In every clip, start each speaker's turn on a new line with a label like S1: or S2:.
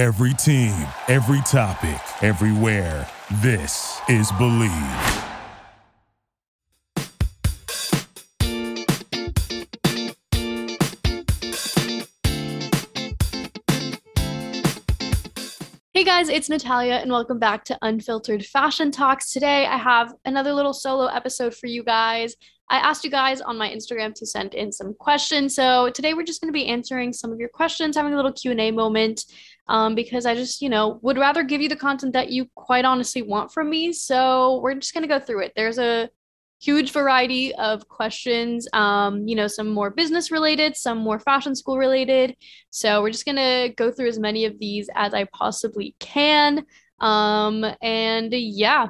S1: Every team, every topic, everywhere. This is Believe.
S2: Hey guys, it's Natalia, and welcome back to Unfiltered Fashion Talks. Today, I have another little solo episode for you guys. I asked you guys on my Instagram to send in some questions, so today we're just going to be answering some of your questions, having a little Q and A moment, um, because I just, you know, would rather give you the content that you quite honestly want from me. So we're just going to go through it. There's a huge variety of questions um, you know some more business related some more fashion school related so we're just going to go through as many of these as i possibly can um, and yeah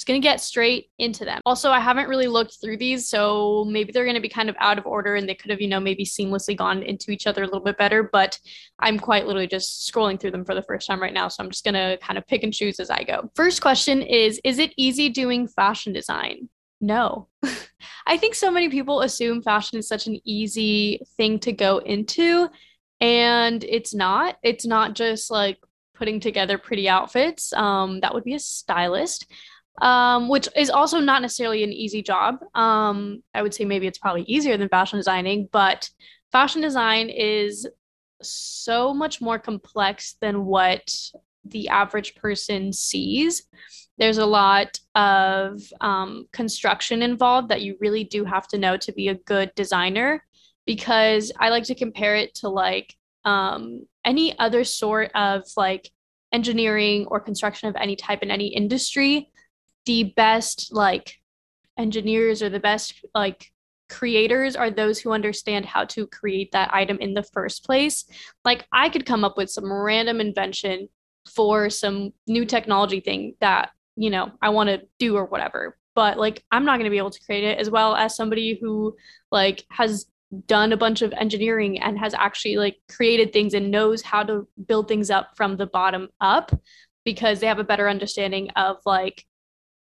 S2: just going to get straight into them also i haven't really looked through these so maybe they're going to be kind of out of order and they could have you know maybe seamlessly gone into each other a little bit better but i'm quite literally just scrolling through them for the first time right now so i'm just going to kind of pick and choose as i go first question is is it easy doing fashion design no. I think so many people assume fashion is such an easy thing to go into, and it's not. It's not just like putting together pretty outfits. Um, that would be a stylist, um, which is also not necessarily an easy job. Um, I would say maybe it's probably easier than fashion designing, but fashion design is so much more complex than what the average person sees there's a lot of um, construction involved that you really do have to know to be a good designer because i like to compare it to like um, any other sort of like engineering or construction of any type in any industry the best like engineers or the best like creators are those who understand how to create that item in the first place. Like i could come up with some random invention for some new technology thing that you know i want to do or whatever. But like i'm not going to be able to create it as well as somebody who like has done a bunch of engineering and has actually like created things and knows how to build things up from the bottom up because they have a better understanding of like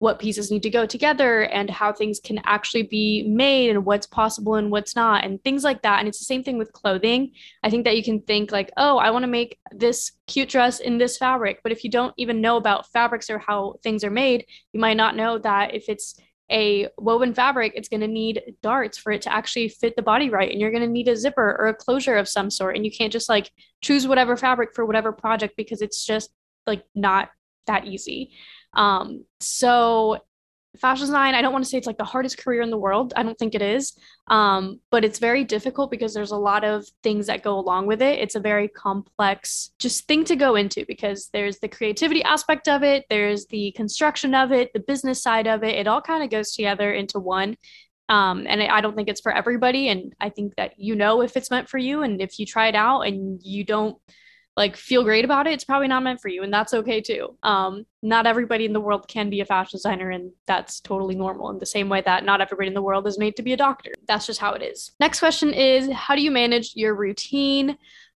S2: what pieces need to go together and how things can actually be made and what's possible and what's not and things like that and it's the same thing with clothing i think that you can think like oh i want to make this cute dress in this fabric but if you don't even know about fabrics or how things are made you might not know that if it's a woven fabric, it's going to need darts for it to actually fit the body right. And you're going to need a zipper or a closure of some sort. And you can't just like choose whatever fabric for whatever project because it's just like not that easy. Um, so fashion design, I don't want to say it's like the hardest career in the world. I don't think it is. Um, but it's very difficult because there's a lot of things that go along with it. It's a very complex just thing to go into because there's the creativity aspect of it, there's the construction of it, the business side of it. It all kind of goes together into one. Um, and I don't think it's for everybody. And I think that you know if it's meant for you. And if you try it out and you don't like feel great about it, it's probably not meant for you, and that's okay too. Um, not everybody in the world can be a fashion designer, and that's totally normal. In the same way that not everybody in the world is made to be a doctor. That's just how it is. Next question is How do you manage your routine?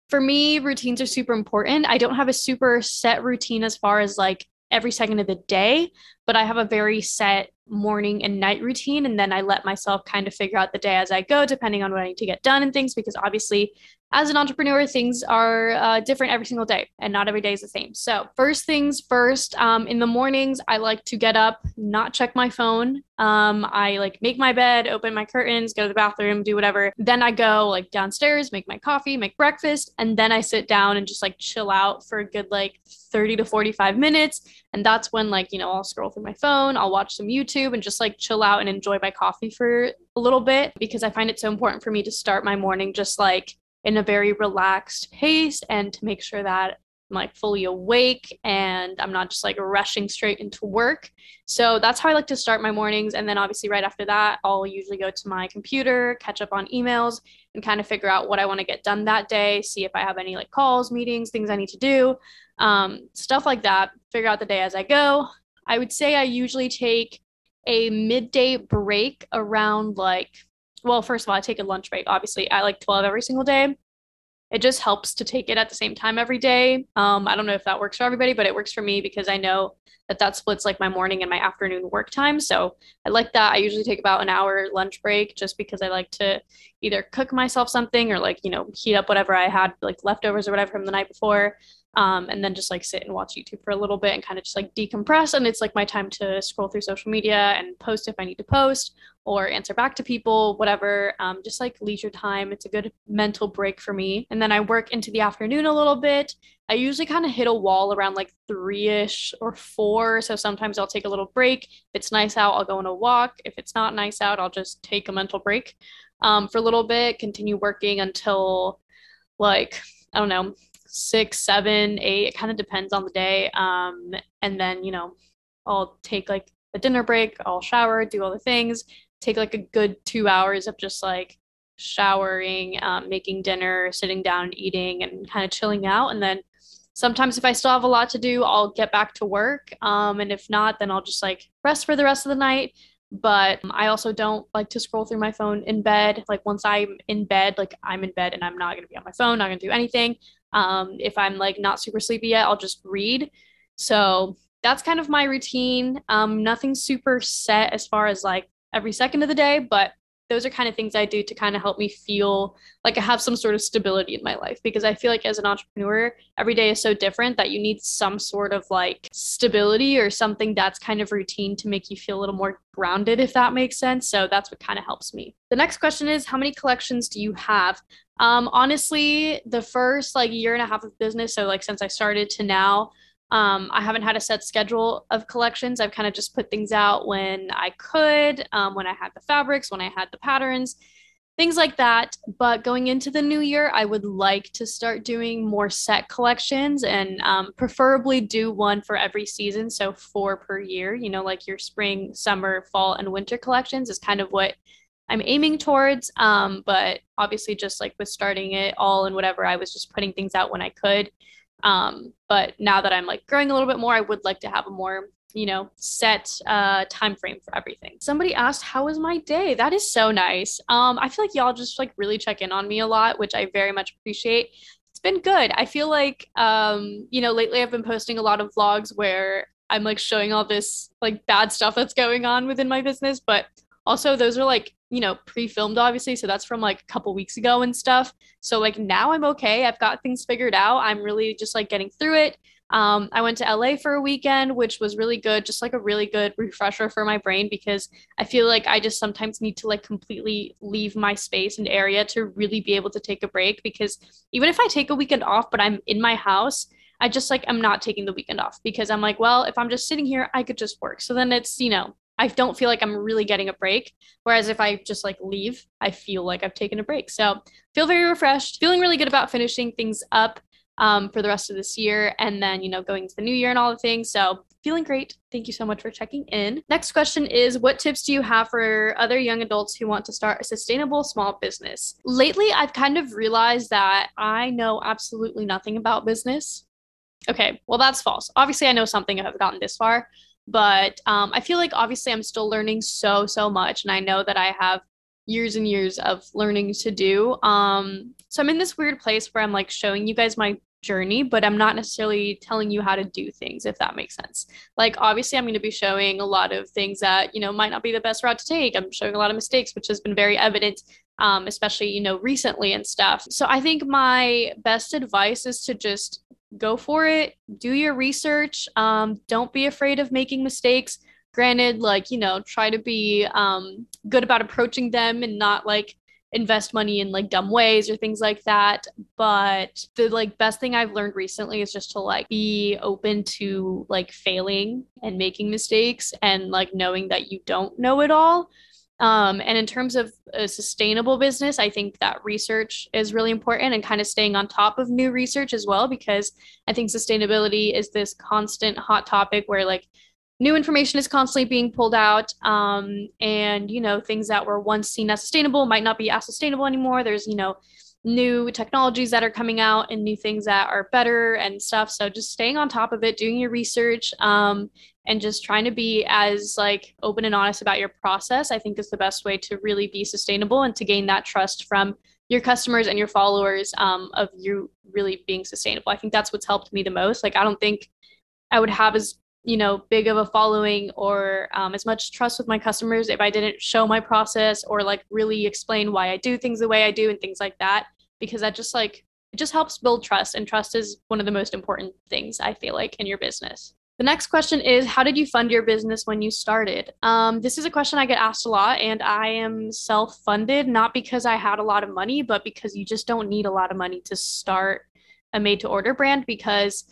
S2: For me, routines are super important. I don't have a super set routine as far as like every second of the day, but I have a very set morning and night routine. And then I let myself kind of figure out the day as I go, depending on what I need to get done and things, because obviously as an entrepreneur, things are uh, different every single day and not every day is the same. So, first things first, um, in the mornings, I like to get up, not check my phone. Um, I like make my bed, open my curtains, go to the bathroom, do whatever. Then I go like downstairs, make my coffee, make breakfast, and then I sit down and just like chill out for a good like 30 to 45 minutes. And that's when like, you know, I'll scroll through my phone, I'll watch some YouTube and just like chill out and enjoy my coffee for a little bit because I find it so important for me to start my morning just like in a very relaxed pace and to make sure that I'm like fully awake and I'm not just like rushing straight into work. So that's how I like to start my mornings. And then obviously, right after that, I'll usually go to my computer, catch up on emails, and kind of figure out what I want to get done that day, see if I have any like calls, meetings, things I need to do, um, stuff like that, figure out the day as I go. I would say I usually take a midday break around like well, first of all, I take a lunch break, obviously, at like 12 every single day. It just helps to take it at the same time every day. Um, I don't know if that works for everybody, but it works for me because I know that that splits like my morning and my afternoon work time. So I like that. I usually take about an hour lunch break just because I like to either cook myself something or like, you know, heat up whatever I had, like leftovers or whatever from the night before. Um, and then just like sit and watch YouTube for a little bit and kind of just like decompress. And it's like my time to scroll through social media and post if I need to post or answer back to people, whatever. Um, just like leisure time. It's a good mental break for me. And then I work into the afternoon a little bit. I usually kind of hit a wall around like three ish or four. So sometimes I'll take a little break. If it's nice out, I'll go on a walk. If it's not nice out, I'll just take a mental break um, for a little bit, continue working until like, I don't know, six, seven, eight. It kind of depends on the day. Um, and then, you know, I'll take like a dinner break, I'll shower, do all the things, take like a good two hours of just like showering, um, making dinner, sitting down, eating, and kind of chilling out. And then sometimes if I still have a lot to do, I'll get back to work. Um, and if not, then I'll just like rest for the rest of the night. But I also don't like to scroll through my phone in bed. Like once I'm in bed, like I'm in bed and I'm not going to be on my phone, not going to do anything. Um, if I'm like not super sleepy yet, I'll just read. So that's kind of my routine. Um, nothing super set as far as like every second of the day, but those are kind of things I do to kind of help me feel like I have some sort of stability in my life because I feel like as an entrepreneur, every day is so different that you need some sort of like stability or something that's kind of routine to make you feel a little more grounded, if that makes sense. So that's what kind of helps me. The next question is How many collections do you have? Um, honestly, the first like year and a half of business, so like since I started to now, um, I haven't had a set schedule of collections. I've kind of just put things out when I could, um, when I had the fabrics, when I had the patterns, things like that. But going into the new year, I would like to start doing more set collections and um, preferably do one for every season. So four per year, you know, like your spring, summer, fall, and winter collections is kind of what I'm aiming towards. Um, but obviously, just like with starting it all and whatever, I was just putting things out when I could. Um, but now that I'm like growing a little bit more, I would like to have a more you know set uh time frame for everything. Somebody asked how was my day? That is so nice. Um i feel like y'all just like really check in on me a lot which i very much appreciate. It's been good. I feel like um you know lately i've been posting a lot of vlogs where i'm like showing all this like bad stuff that's going on within my business but also those are like you know pre-filmed obviously so that's from like a couple weeks ago and stuff. So like now i'm okay. I've got things figured out. I'm really just like getting through it. Um, i went to LA for a weekend which was really good just like a really good refresher for my brain because i feel like i just sometimes need to like completely leave my space and area to really be able to take a break because even if i take a weekend off but i'm in my house I just like I'm not taking the weekend off because I'm like, well, if I'm just sitting here, I could just work. So then it's, you know, I don't feel like I'm really getting a break. Whereas if I just like leave, I feel like I've taken a break. So feel very refreshed, feeling really good about finishing things up um, for the rest of this year and then, you know, going to the new year and all the things. So feeling great. Thank you so much for checking in. Next question is What tips do you have for other young adults who want to start a sustainable small business? Lately, I've kind of realized that I know absolutely nothing about business. Okay, well, that's false. Obviously, I know something if I've gotten this far, but um, I feel like obviously I'm still learning so, so much. And I know that I have years and years of learning to do. Um, so I'm in this weird place where I'm like showing you guys my journey, but I'm not necessarily telling you how to do things, if that makes sense. Like, obviously, I'm going to be showing a lot of things that, you know, might not be the best route to take. I'm showing a lot of mistakes, which has been very evident, um, especially, you know, recently and stuff. So I think my best advice is to just go for it, do your research. Um, don't be afraid of making mistakes. Granted, like, you know, try to be um, good about approaching them and not like invest money in like dumb ways or things like that. But the like best thing I've learned recently is just to like be open to like failing and making mistakes and like knowing that you don't know it all um, and in terms of a sustainable business, I think that research is really important and kind of staying on top of new research as well, because I think sustainability is this constant hot topic where like new information is constantly being pulled out. Um, and, you know, things that were once seen as sustainable might not be as sustainable anymore. There's, you know, new technologies that are coming out and new things that are better and stuff. So just staying on top of it, doing your research, um, and just trying to be as like open and honest about your process, I think is the best way to really be sustainable and to gain that trust from your customers and your followers um, of you really being sustainable. I think that's what's helped me the most. Like I don't think I would have as you know big of a following or um, as much trust with my customers if i didn't show my process or like really explain why i do things the way i do and things like that because that just like it just helps build trust. And trust is one of the most important things I feel like in your business. The next question is How did you fund your business when you started? Um, this is a question I get asked a lot, and I am self funded, not because I had a lot of money, but because you just don't need a lot of money to start a made to order brand. Because,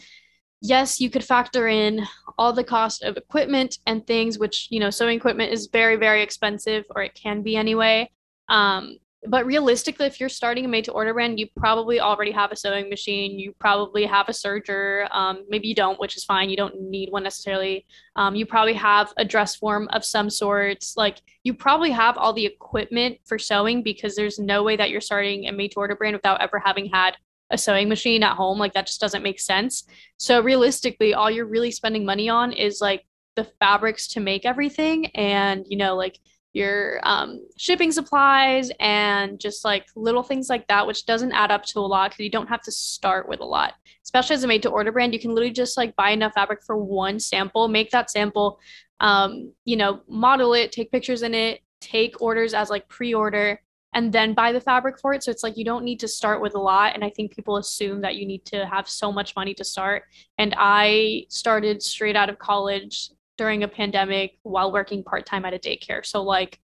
S2: yes, you could factor in all the cost of equipment and things, which, you know, sewing equipment is very, very expensive, or it can be anyway. Um, but realistically if you're starting a made to order brand you probably already have a sewing machine you probably have a serger um, maybe you don't which is fine you don't need one necessarily. Um, you probably have a dress form of some sorts like you probably have all the equipment for sewing because there's no way that you're starting a made to order brand without ever having had a sewing machine at home like that just doesn't make sense. So realistically all you're really spending money on is like the fabrics to make everything and you know like your um, shipping supplies and just like little things like that, which doesn't add up to a lot because you don't have to start with a lot. Especially as a made to order brand, you can literally just like buy enough fabric for one sample, make that sample, um, you know, model it, take pictures in it, take orders as like pre order, and then buy the fabric for it. So it's like you don't need to start with a lot. And I think people assume that you need to have so much money to start. And I started straight out of college during a pandemic while working part time at a daycare. So, like,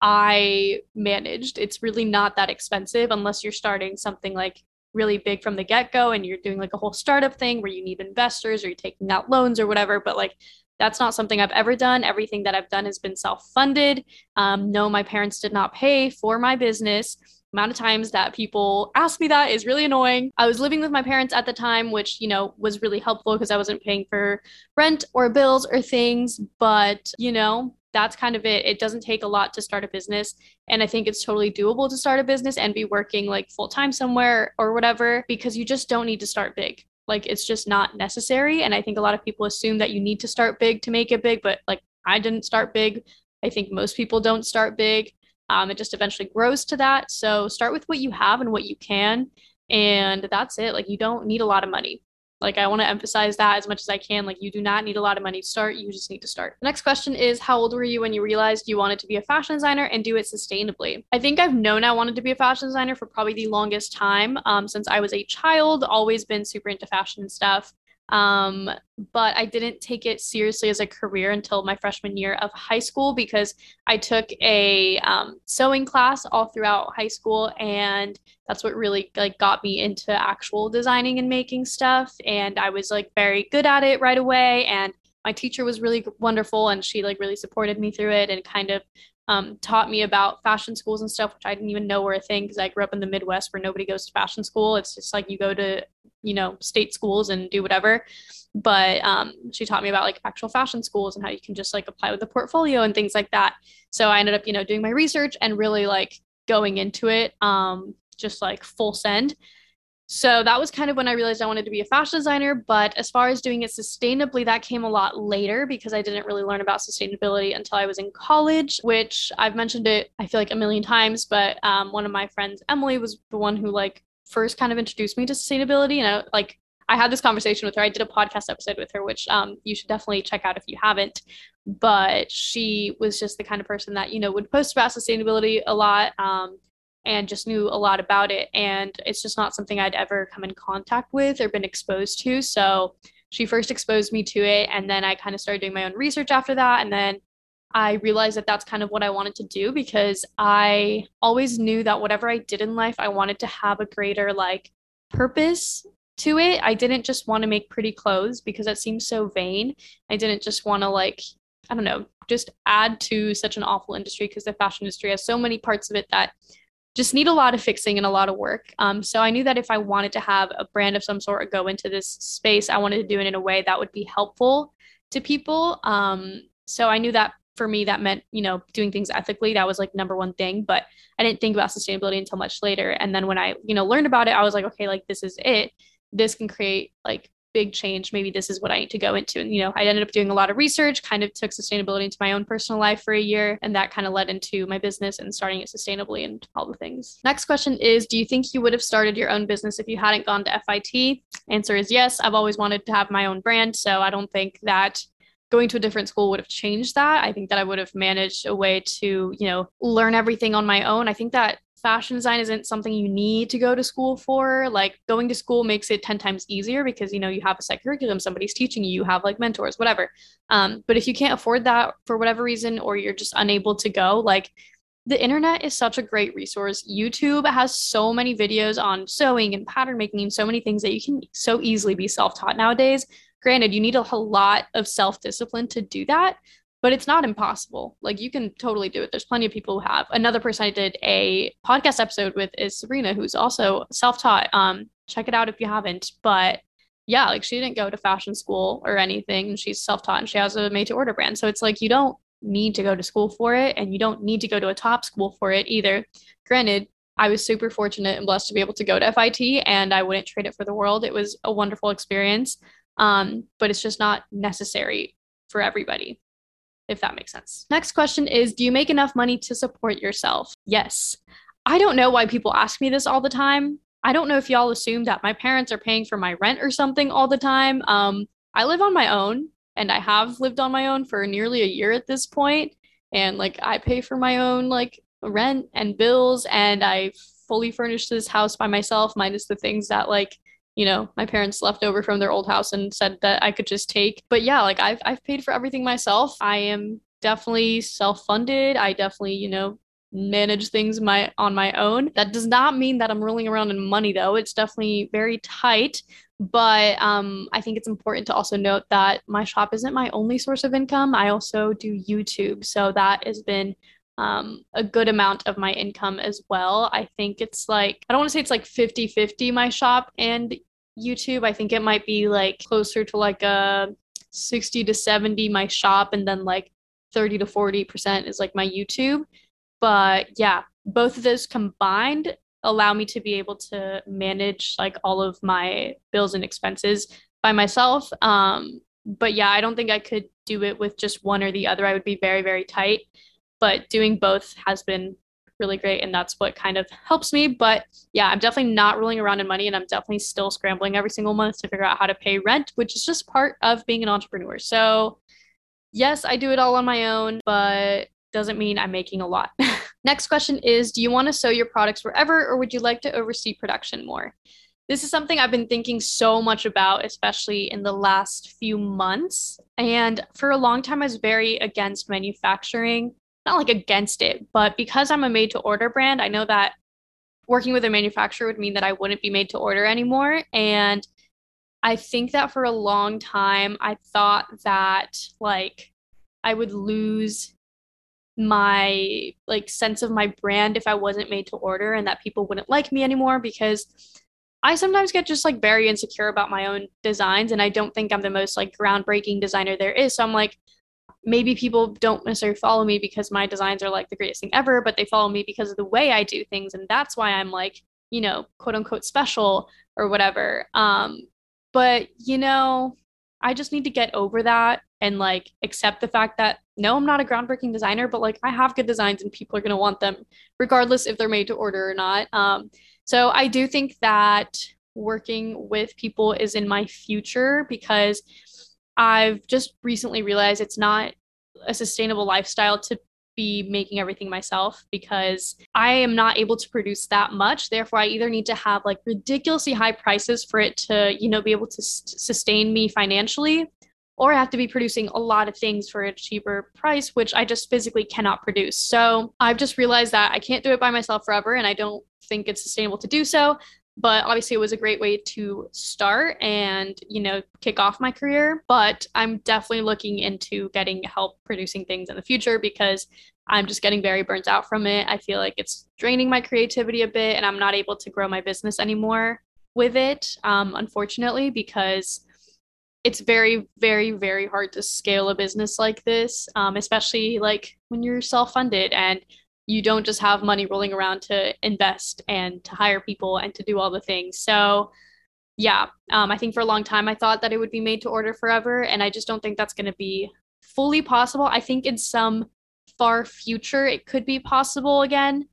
S2: I managed. It's really not that expensive unless you're starting something like really big from the get go and you're doing like a whole startup thing where you need investors or you're taking out loans or whatever. But, like, that's not something I've ever done. Everything that I've done has been self funded. Um, no, my parents did not pay for my business amount of times that people ask me that is really annoying. I was living with my parents at the time, which, you know, was really helpful because I wasn't paying for rent or bills or things. But, you know, that's kind of it. It doesn't take a lot to start a business. And I think it's totally doable to start a business and be working like full time somewhere or whatever because you just don't need to start big. Like it's just not necessary. And I think a lot of people assume that you need to start big to make it big, but like I didn't start big. I think most people don't start big. Um, it just eventually grows to that. So start with what you have and what you can. And that's it. Like you don't need a lot of money. Like I want to emphasize that as much as I can. Like you do not need a lot of money to start. You just need to start. The next question is how old were you when you realized you wanted to be a fashion designer and do it sustainably? I think I've known I wanted to be a fashion designer for probably the longest time um, since I was a child. Always been super into fashion and stuff. Um, but I didn't take it seriously as a career until my freshman year of high school because I took a um, sewing class all throughout high school, and that's what really like got me into actual designing and making stuff. And I was like very good at it right away, and my teacher was really wonderful, and she like really supported me through it and kind of um, taught me about fashion schools and stuff, which I didn't even know were a thing because I grew up in the Midwest where nobody goes to fashion school. It's just like you go to, you know, state schools and do whatever. But um, she taught me about like actual fashion schools and how you can just like apply with a portfolio and things like that. So I ended up, you know, doing my research and really like going into it um, just like full send. So that was kind of when I realized I wanted to be a fashion designer. But as far as doing it sustainably, that came a lot later because I didn't really learn about sustainability until I was in college, which I've mentioned it, I feel like a million times. But um, one of my friends, Emily, was the one who like first kind of introduced me to sustainability. And I, like, I had this conversation with her. I did a podcast episode with her, which um, you should definitely check out if you haven't. But she was just the kind of person that, you know, would post about sustainability a lot. Um, and just knew a lot about it. And it's just not something I'd ever come in contact with or been exposed to. So she first exposed me to it. And then I kind of started doing my own research after that. And then I realized that that's kind of what I wanted to do because I always knew that whatever I did in life, I wanted to have a greater like purpose to it. I didn't just want to make pretty clothes because that seems so vain. I didn't just want to like I don't know, just add to such an awful industry because the fashion industry has so many parts of it that just need a lot of fixing and a lot of work. Um, so I knew that if I wanted to have a brand of some sort or go into this space, I wanted to do it in a way that would be helpful to people. Um, so I knew that for me, that meant, you know, doing things ethically. That was like number one thing. But I didn't think about sustainability until much later. And then when I, you know, learned about it, I was like, okay, like this is it. This can create like big change. Maybe this is what i need to go into. And you know i ended up doing a lot of research kind of took sustainability into my own personal life for a year and that kind of led into my business and starting it sustainably and all the things. Next question is do you think you would have started your own business if you hadn't gone to FIT answer is yes. I've always wanted to have my own brand so i don't think that going to a different school would have changed that. I think that i would have managed a way to you know learn everything on my own. I think that fashion design isn't something you need to go to school for. Like going to school makes it 10 times easier because you know you have a set curriculum, somebody's teaching you, you have like mentors, whatever. Um, but if you can't afford that for whatever reason or you're just unable to go, like the internet is such a great resource. YouTube has so many videos on sewing and pattern making and so many things that you can so easily be self-taught nowadays. Granted, you need a lot of self-discipline to do that, but it's not impossible. Like you can totally do it. There's plenty of people who have. Another person I did a podcast episode with is Sabrina, who's also self-taught. Um, check it out if you haven't. But yeah, like she didn't go to fashion school or anything. She's self-taught and she has a made-to-order brand. So it's like you don't need to go to school for it, and you don't need to go to a top school for it either. Granted, I was super fortunate and blessed to be able to go to FIT, and I wouldn't trade it for the world. It was a wonderful experience, um, but it's just not necessary for everybody if that makes sense. Next question is Do you make enough money to support yourself? Yes. I don't know why people ask me this all the time. I don't know if y'all assume that my parents are paying for my rent or something all the time. Um, I live on my own and I have lived on my own for nearly a year at this point. And like I pay for my own like rent and bills and I fully furnished this house by myself, minus the things that like you know my parents left over from their old house and said that I could just take. But yeah, like I've I've paid for everything myself. I am definitely self-funded. I definitely, you know, manage things my on my own. That does not mean that I'm rolling around in money though. It's definitely very tight. But um, I think it's important to also note that my shop isn't my only source of income. I also do YouTube. So that has been um, a good amount of my income as well. I think it's like, I don't want to say it's like 50 50 my shop and YouTube. I think it might be like closer to like a 60 to 70 my shop and then like 30 to 40% is like my YouTube. But yeah, both of those combined allow me to be able to manage like all of my bills and expenses by myself. Um, but yeah, I don't think I could do it with just one or the other. I would be very, very tight but doing both has been really great and that's what kind of helps me. But yeah i'm definitely not rolling around in money and i'm definitely still scrambling every single month to figure out how to pay rent which is just part of being an entrepreneur. So yes i do it all on my own but doesn't mean i'm making a lot. Next question is do you want to sew your products forever or would you like to oversee production more? This is something I've been thinking so much about, especially in the last few months. And for a long time, I was very against manufacturing not like against it, but because I'm a made to order brand, I know that working with a manufacturer would mean that I wouldn't be made to order anymore. And I think that for a long time, I thought that like I would lose my like sense of my brand if I wasn't made to order and that people wouldn't like me anymore because I sometimes get just like very insecure about my own designs and I don't think I'm the most like groundbreaking designer there is. So I'm like, maybe people don't necessarily follow me because my designs are like the greatest thing ever, but they follow me because of the way I do things. And that's why I'm like, you know, quote unquote special or whatever. Um, but, you know, I just need to get over that and like accept the fact that no, I'm not a groundbreaking designer, but like I have good designs and people are going to want them regardless if they're made to order or not. Um, so I do think that working with people is in my future because I've just recently realized it's not a sustainable lifestyle to be making everything myself because I am not able to produce that much. Therefore, I either need to have like ridiculously high prices for it to, you know, be able to sustain me financially, or I have to be producing a lot of things for a cheaper price, which I just physically cannot produce. So I've just realized that I can't do it by myself forever, and I don't think it's sustainable to do so but obviously it was a great way to start and you know kick off my career. But i'm definitely looking into getting help producing things in the future because i'm just getting very burnt out from it. I feel like it's draining my creativity a bit and i'm not able to grow my business anymore with it um, unfortunately because it's very very very hard to scale a business like this um, especially like when you're self-funded and you don't just have money rolling around to invest and to hire people and to do all the things. So, yeah, um, I think for a long time I thought that it would be made to order forever, and I just don't think that's going to be fully possible. I think in some far future it could be possible again,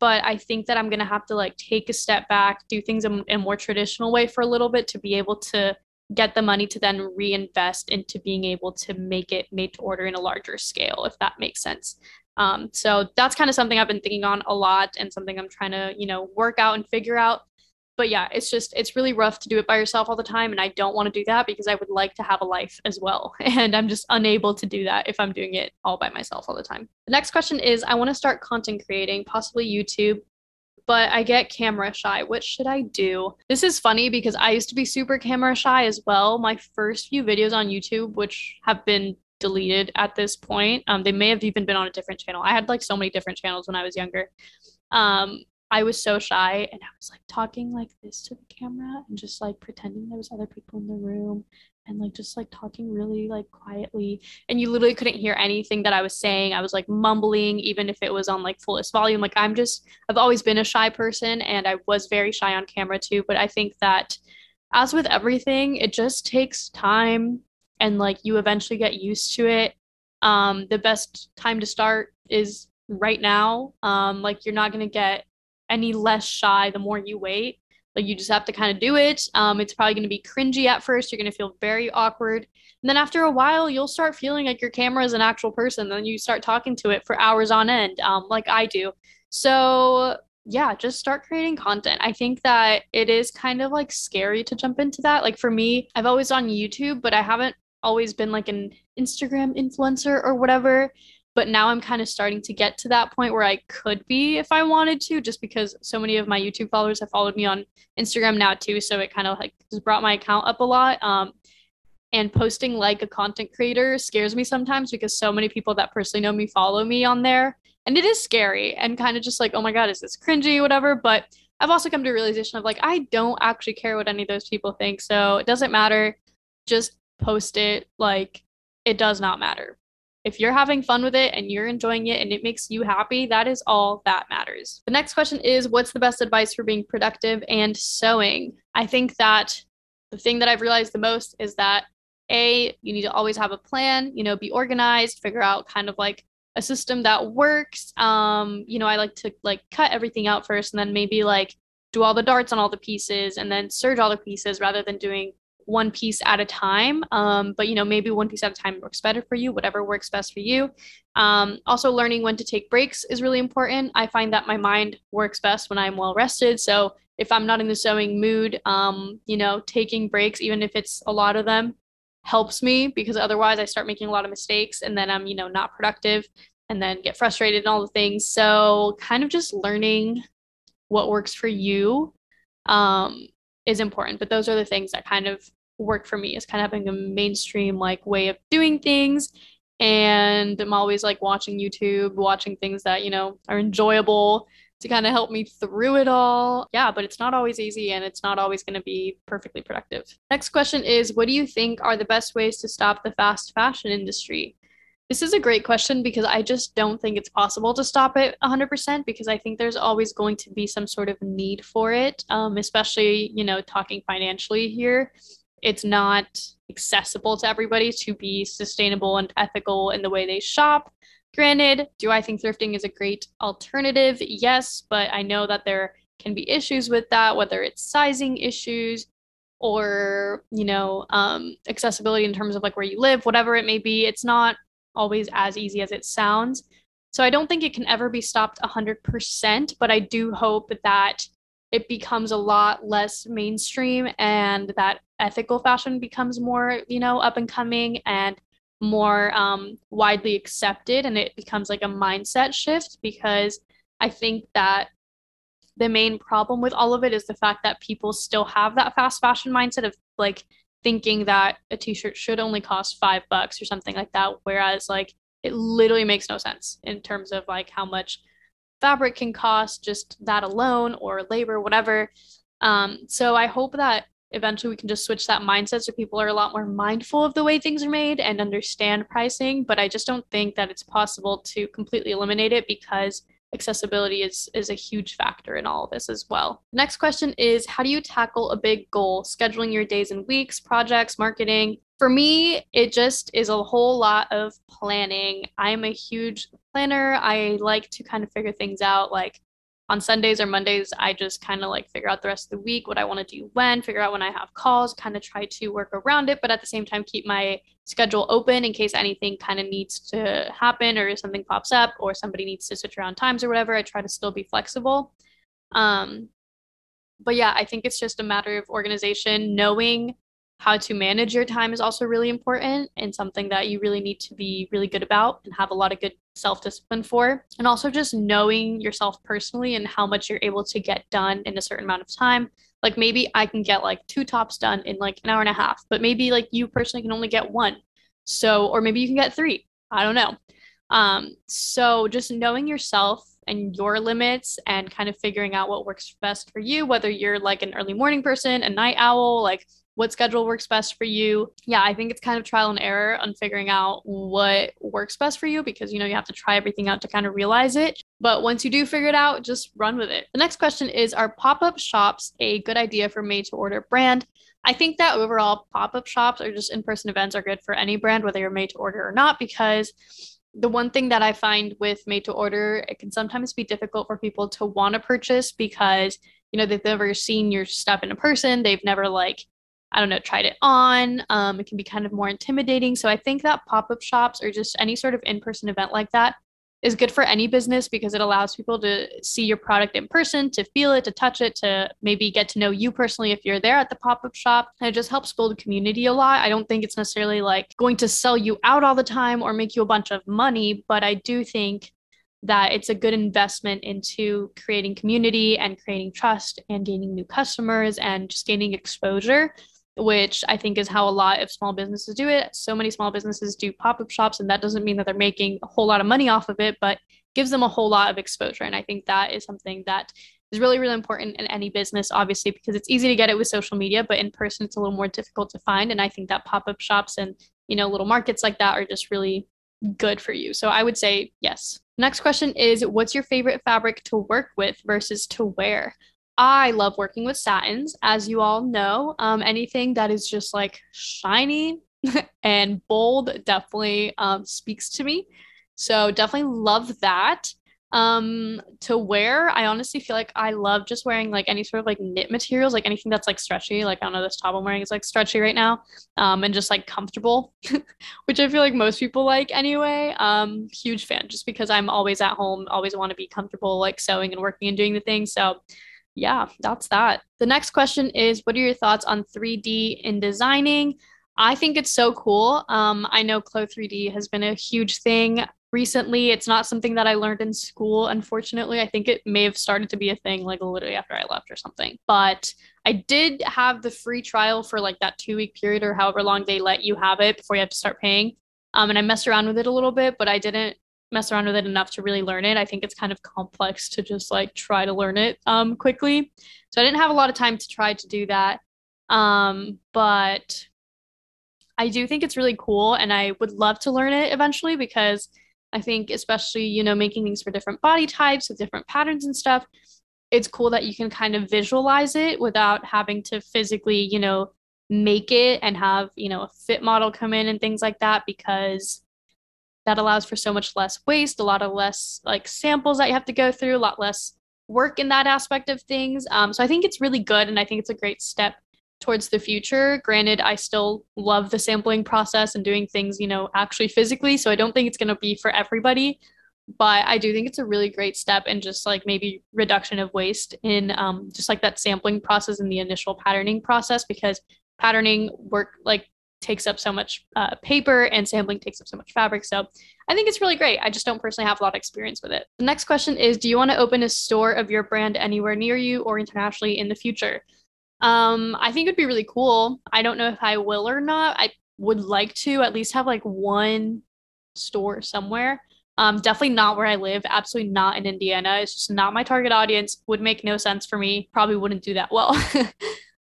S2: but I think that I'm going to have to like take a step back, do things in, in a more traditional way for a little bit to be able to get the money to then reinvest into being able to make it made to order in a larger scale, if that makes sense. Um, so that's kind of something I've been thinking on a lot and something I'm trying to, you know, work out and figure out. But yeah, it's just, it's really rough to do it by yourself all the time. And I don't want to do that because I would like to have a life as well. And I'm just unable to do that if I'm doing it all by myself all the time. The next question is I want to start content creating, possibly YouTube but I get camera shy. What should I do? This is funny because I used to be super camera shy as well. My first few videos on YouTube, which have been deleted at this point, um, they may have even been on a different channel. I had like so many different channels when I was younger. Um, I was so shy and I was like talking like this to the camera and just like pretending there was other people in the room and like just like talking really like quietly and you literally couldn't hear anything that I was saying. I was like mumbling even if it was on like fullest volume. Like I'm just I've always been a shy person and I was very shy on camera too, but I think that as with everything, it just takes time and like you eventually get used to it. Um the best time to start is right now. Um like you're not going to get any less shy the more you wait. Like you just have to kind of do it. Um, it's probably going to be cringy at first. You're going to feel very awkward. And then after a while, you'll start feeling like your camera is an actual person. Then you start talking to it for hours on end, um, like I do. So yeah, just start creating content. I think that it is kind of like scary to jump into that. Like for me, I've always on YouTube, but I haven't always been like an Instagram influencer or whatever but now I'm kind of starting to get to that point where I could be if I wanted to, just because so many of my YouTube followers have followed me on Instagram now too. So it kind of like just brought my account up a lot. Um, and posting like a content creator scares me sometimes because so many people that personally know me follow me on there. And it is scary and kind of just like, oh my God, is this cringy, whatever. But I've also come to a realization of like, I don't actually care what any of those people think. So it doesn't matter. Just post it. Like, it does not matter if you're having fun with it and you're enjoying it and it makes you happy, that is all that matters. The next question is What's the best advice for being productive and sewing? I think that the thing that I've realized the most is that A, you need to always have a plan, you know, be organized, figure out kind of like a system that works. Um, you know, I like to like cut everything out first and then maybe like do all the darts on all the pieces and then serge all the pieces rather than doing one piece at a time. Um, but you know, maybe one piece at a time works better for you, whatever works best for you. Um, also, learning when to take breaks is really important. I find that my mind works best when I'm well rested. So if I'm not in the sewing mood, um, you know, taking breaks, even if it's a lot of them, helps me because otherwise I start making a lot of mistakes and then I'm, you know, not productive and then get frustrated and all the things. So kind of just learning what works for you um, is important. But those are the things that kind of work for me. Is kind of having a mainstream like way of doing things. And i'm always like watching youtube watching things that you know are enjoyable to kind of help me through it all. Yeah but it's not always easy and it's not always going to be perfectly productive. Next question is what do you think are the best ways to stop the fast fashion industry? This is a great question because I just don't think it's possible to stop it 100% because I think there's always going to be some sort of need for it, um, especially, you know, talking financially here it's not accessible to everybody to be sustainable and ethical in the way they shop. Granted, do I think thrifting is a great alternative? Yes, but I know that there can be issues with that, whether it's sizing issues or, you know, um, accessibility in terms of like where you live, whatever it may be. It's not always as easy as it sounds. So I don't think it can ever be stopped 100%, but I do hope that it becomes a lot less mainstream and that ethical fashion becomes more, you know, up and coming and more um, widely accepted. And it becomes like a mindset shift because I think that the main problem with all of it is the fact that people still have that fast fashion mindset of like thinking that a t-shirt should only cost five bucks or something like that whereas like it literally makes no sense in terms of like how much fabric can cost just that alone or labor, whatever. Um, so I hope that eventually we can just switch that mindset so people are a lot more mindful of the way things are made and understand pricing. But I just don't think that it's possible to completely eliminate it because accessibility is is a huge factor in all of this as well. Next question is how do you tackle a big goal, scheduling your days and weeks, projects, marketing, for me, it just is a whole lot of planning. I'm a huge planner. I like to kind of figure things out like on Sundays or Mondays, I just kind of like figure out the rest of the week what I want to do when, figure out when I have calls, kind of try to work around it, but at the same time, keep my schedule open in case anything kind of needs to happen or something pops up or somebody needs to switch around times or whatever. I try to still be flexible. Um, but yeah, I think it's just a matter of organization, knowing how to manage your time is also really important and something that you really need to be really good about and have a lot of good self discipline for. And also just knowing yourself personally and how much you're able to get done in a certain amount of time. Like maybe I can get like two tops done in like an hour and a half, but maybe like you personally can only get one. So, or maybe you can get three. I don't know. Um, so just knowing yourself and your limits and kind of figuring out what works best for you, whether you're like an early morning person, a night owl, like what schedule works best for you. Yeah, I think it's kind of trial and error on figuring out what works best for you because you know you have to try everything out to kind of realize it. But once you do figure it out, just run with it. The next question is Are pop up shops a good idea for made to order brand? I think that overall pop up shops or just in person events are good for any brand, whether you're made to order or not, because the one thing that I find with made to order, it can sometimes be difficult for people to want to purchase because you know they've never seen your stuff in a person they've never like I don't know, tried it on. Um, it can be kind of more intimidating. So I think that pop up shops or just any sort of in person event like that is good for any business because it allows people to see your product in person, to feel it, to touch it, to maybe get to know you personally if you're there at the pop up shop. And it just helps build community a lot. I don't think it's necessarily like going to sell you out all the time or make you a bunch of money, but I do think that it's a good investment into creating community and creating trust and gaining new customers and just gaining exposure which I think is how a lot of small businesses do it. So many small businesses do pop up shops, and that doesn't mean that they're making a whole lot of money off of it, but gives them a whole lot of exposure. And I think that is something that is really, really important in any business, obviously, because it's easy to get it with social media, but in person, it's a little more difficult to find. And I think that pop up shops and, you know, little markets like that are just really good for you. So I would say yes. Next question is What's your favorite fabric to work with versus to wear? I love working with satins, as you all know. Um, anything that is just like shiny and bold definitely um, speaks to me. So definitely love that. Um, to wear, I honestly feel like I love just wearing like any sort of like knit materials, like anything that's like stretchy. Like I don't know, this top I'm wearing is like stretchy right now, um, and just like comfortable, which I feel like most people like anyway. Um, huge fan, just because I'm always at home, always want to be comfortable, like sewing and working and doing the things. So yeah, that's that. The next question is What are your thoughts on 3D in designing? I think it's so cool. Um, I know Clo 3D has been a huge thing recently. It's not something that I learned in school, unfortunately. I think it may have started to be a thing like literally after I left or something. But I did have the free trial for like that two week period or however long they let you have it before you have to start paying. Um, and I messed around with it a little bit, but I didn't mess around with it enough to really learn it. I think it's kind of complex to just like try to learn it um, quickly. So I didn't have a lot of time to try to do that. Um, but I do think it's really cool and I would love to learn it eventually because I think especially, you know, making things for different body types with different patterns and stuff, it's cool that you can kind of visualize it without having to physically, you know, make it and have, you know, a fit model come in and things like that because that allows for so much less waste, a lot of less like samples that you have to go through, a lot less work in that aspect of things. Um, so I think it's really good, and I think it's a great step towards the future. Granted, I still love the sampling process and doing things, you know, actually physically. So I don't think it's going to be for everybody, but I do think it's a really great step and just like maybe reduction of waste in um, just like that sampling process and the initial patterning process because patterning work like takes up so much uh, paper and sampling takes up so much fabric. So I think it's really great. I just don't personally have a lot of experience with it. The next question is Do you want to open a store of your brand anywhere near you or internationally in the future? Um, I think it'd be really cool. I don't know if I will or not. I would like to at least have like one store somewhere. Um, definitely not where I live. Absolutely not in Indiana. It's just not my target audience. Would make no sense for me. Probably wouldn't do that well.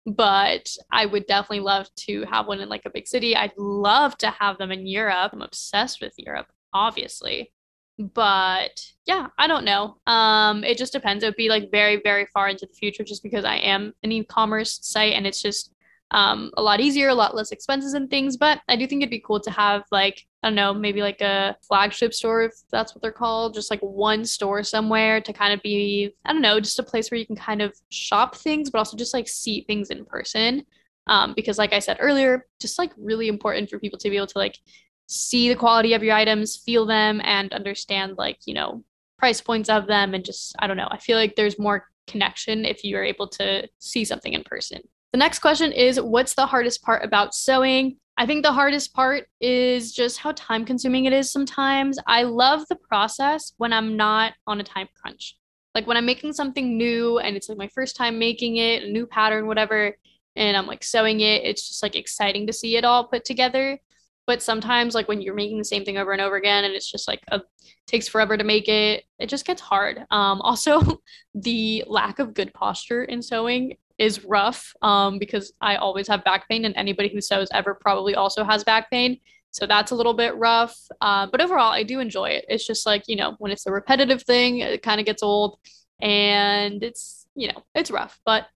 S2: but I would definitely love to have one in like a big city. I'd love to have them in Europe. I'm obsessed with Europe, obviously. But yeah, I don't know. Um, it just depends. It would be like very, very far into the future just because I am an e-commerce site and it's just um, a lot easier, a lot less expenses and things. But I do think it'd be cool to have like I don't know, maybe like a flagship store if that's what they're called, just like one store somewhere to kind of be I don't know, just a place where you can kind of shop things, but also just like see things in person. Um, because like I said earlier, just like really important for people to be able to like see the quality of your items, feel them, and understand like you know price points of them, and just I don't know. I feel like there's more connection if you are able to see something in person. The next question is What's the hardest part about sewing? I think the hardest part is just how time consuming it is sometimes. I love the process when I'm not on a time crunch. Like when I'm making something new and it's like my first time making it, a new pattern, whatever, and I'm like sewing it, it's just like exciting to see it all put together. But sometimes, like when you're making the same thing over and over again, and it's just like a takes forever to make it, it just gets hard. Um, also, the lack of good posture in sewing is rough um, because I always have back pain, and anybody who sews ever probably also has back pain. So that's a little bit rough. Uh, but overall, I do enjoy it. It's just like, you know, when it's a repetitive thing, it kind of gets old and it's, you know, it's rough, but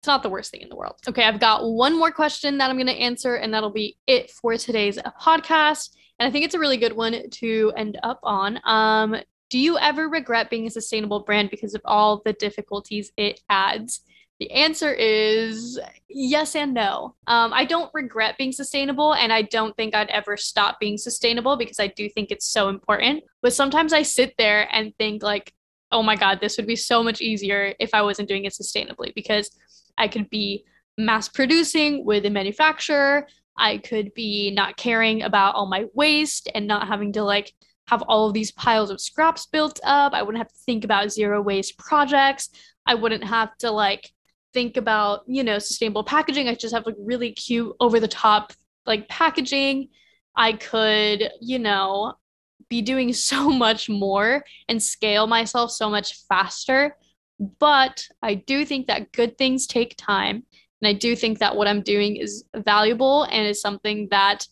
S2: it's not the worst thing in the world. Okay, I've got one more question that I'm going to answer, and that'll be it for today's podcast. And I think it's a really good one to end up on. Um, do you ever regret being a sustainable brand because of all the difficulties it adds? The answer is yes and no. Um, I don't regret being sustainable, and I don't think I'd ever stop being sustainable because I do think it's so important. But sometimes I sit there and think, like, oh my God, this would be so much easier if I wasn't doing it sustainably because I could be mass producing with a manufacturer. I could be not caring about all my waste and not having to like have all of these piles of scraps built up. I wouldn't have to think about zero waste projects. I wouldn't have to like think about, you know, sustainable packaging. I just have like really cute over the top like packaging. I could, you know, be doing so much more and scale myself so much faster but I do think that good things take time. And I do think that what I'm doing is valuable and is something that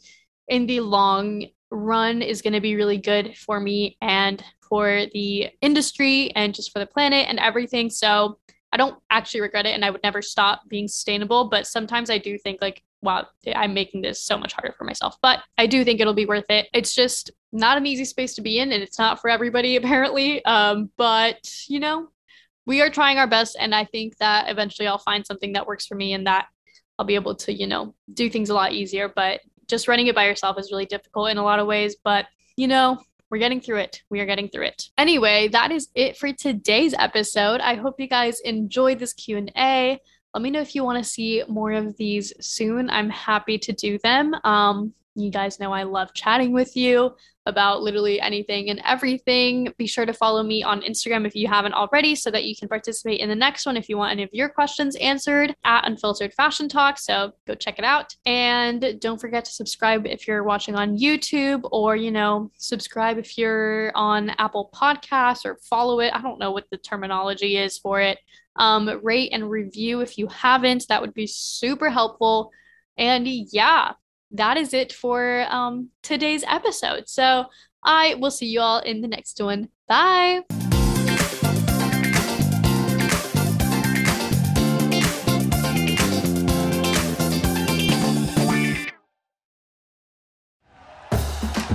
S2: in the long run is going to be really good for me and for the industry and just for the planet and everything. So I don't actually regret it and I would never stop being sustainable. But sometimes I do think, like, wow, I'm making this so much harder for myself. But I do think it'll be worth it. It's just not an easy space to be in and it's not for everybody, apparently. Um, but, you know, we are trying our best and i think that eventually i'll find something that works for me and that i'll be able to you know do things a lot easier but just running it by yourself is really difficult in a lot of ways but you know we're getting through it. We are getting through it. Anyway, that is it for today's episode. I hope you guys enjoyed this Q&A. Let me know if you want to see more of these soon. I'm happy to do them. Um, you guys know I love chatting with you about literally anything and everything. Be sure to follow me on Instagram if you haven't already so that you can participate in the next one if you want any of your questions answered at Unfiltered Fashion Talk. So go check it out. And don't forget to subscribe if you're watching on YouTube or, you know, subscribe if you're on Apple Podcasts or follow it. I don't know what the terminology is for it. Um, rate and review if you haven't. That would be super helpful. And yeah, that is it for um, today's episode. So I will see you all in the next one. Bye.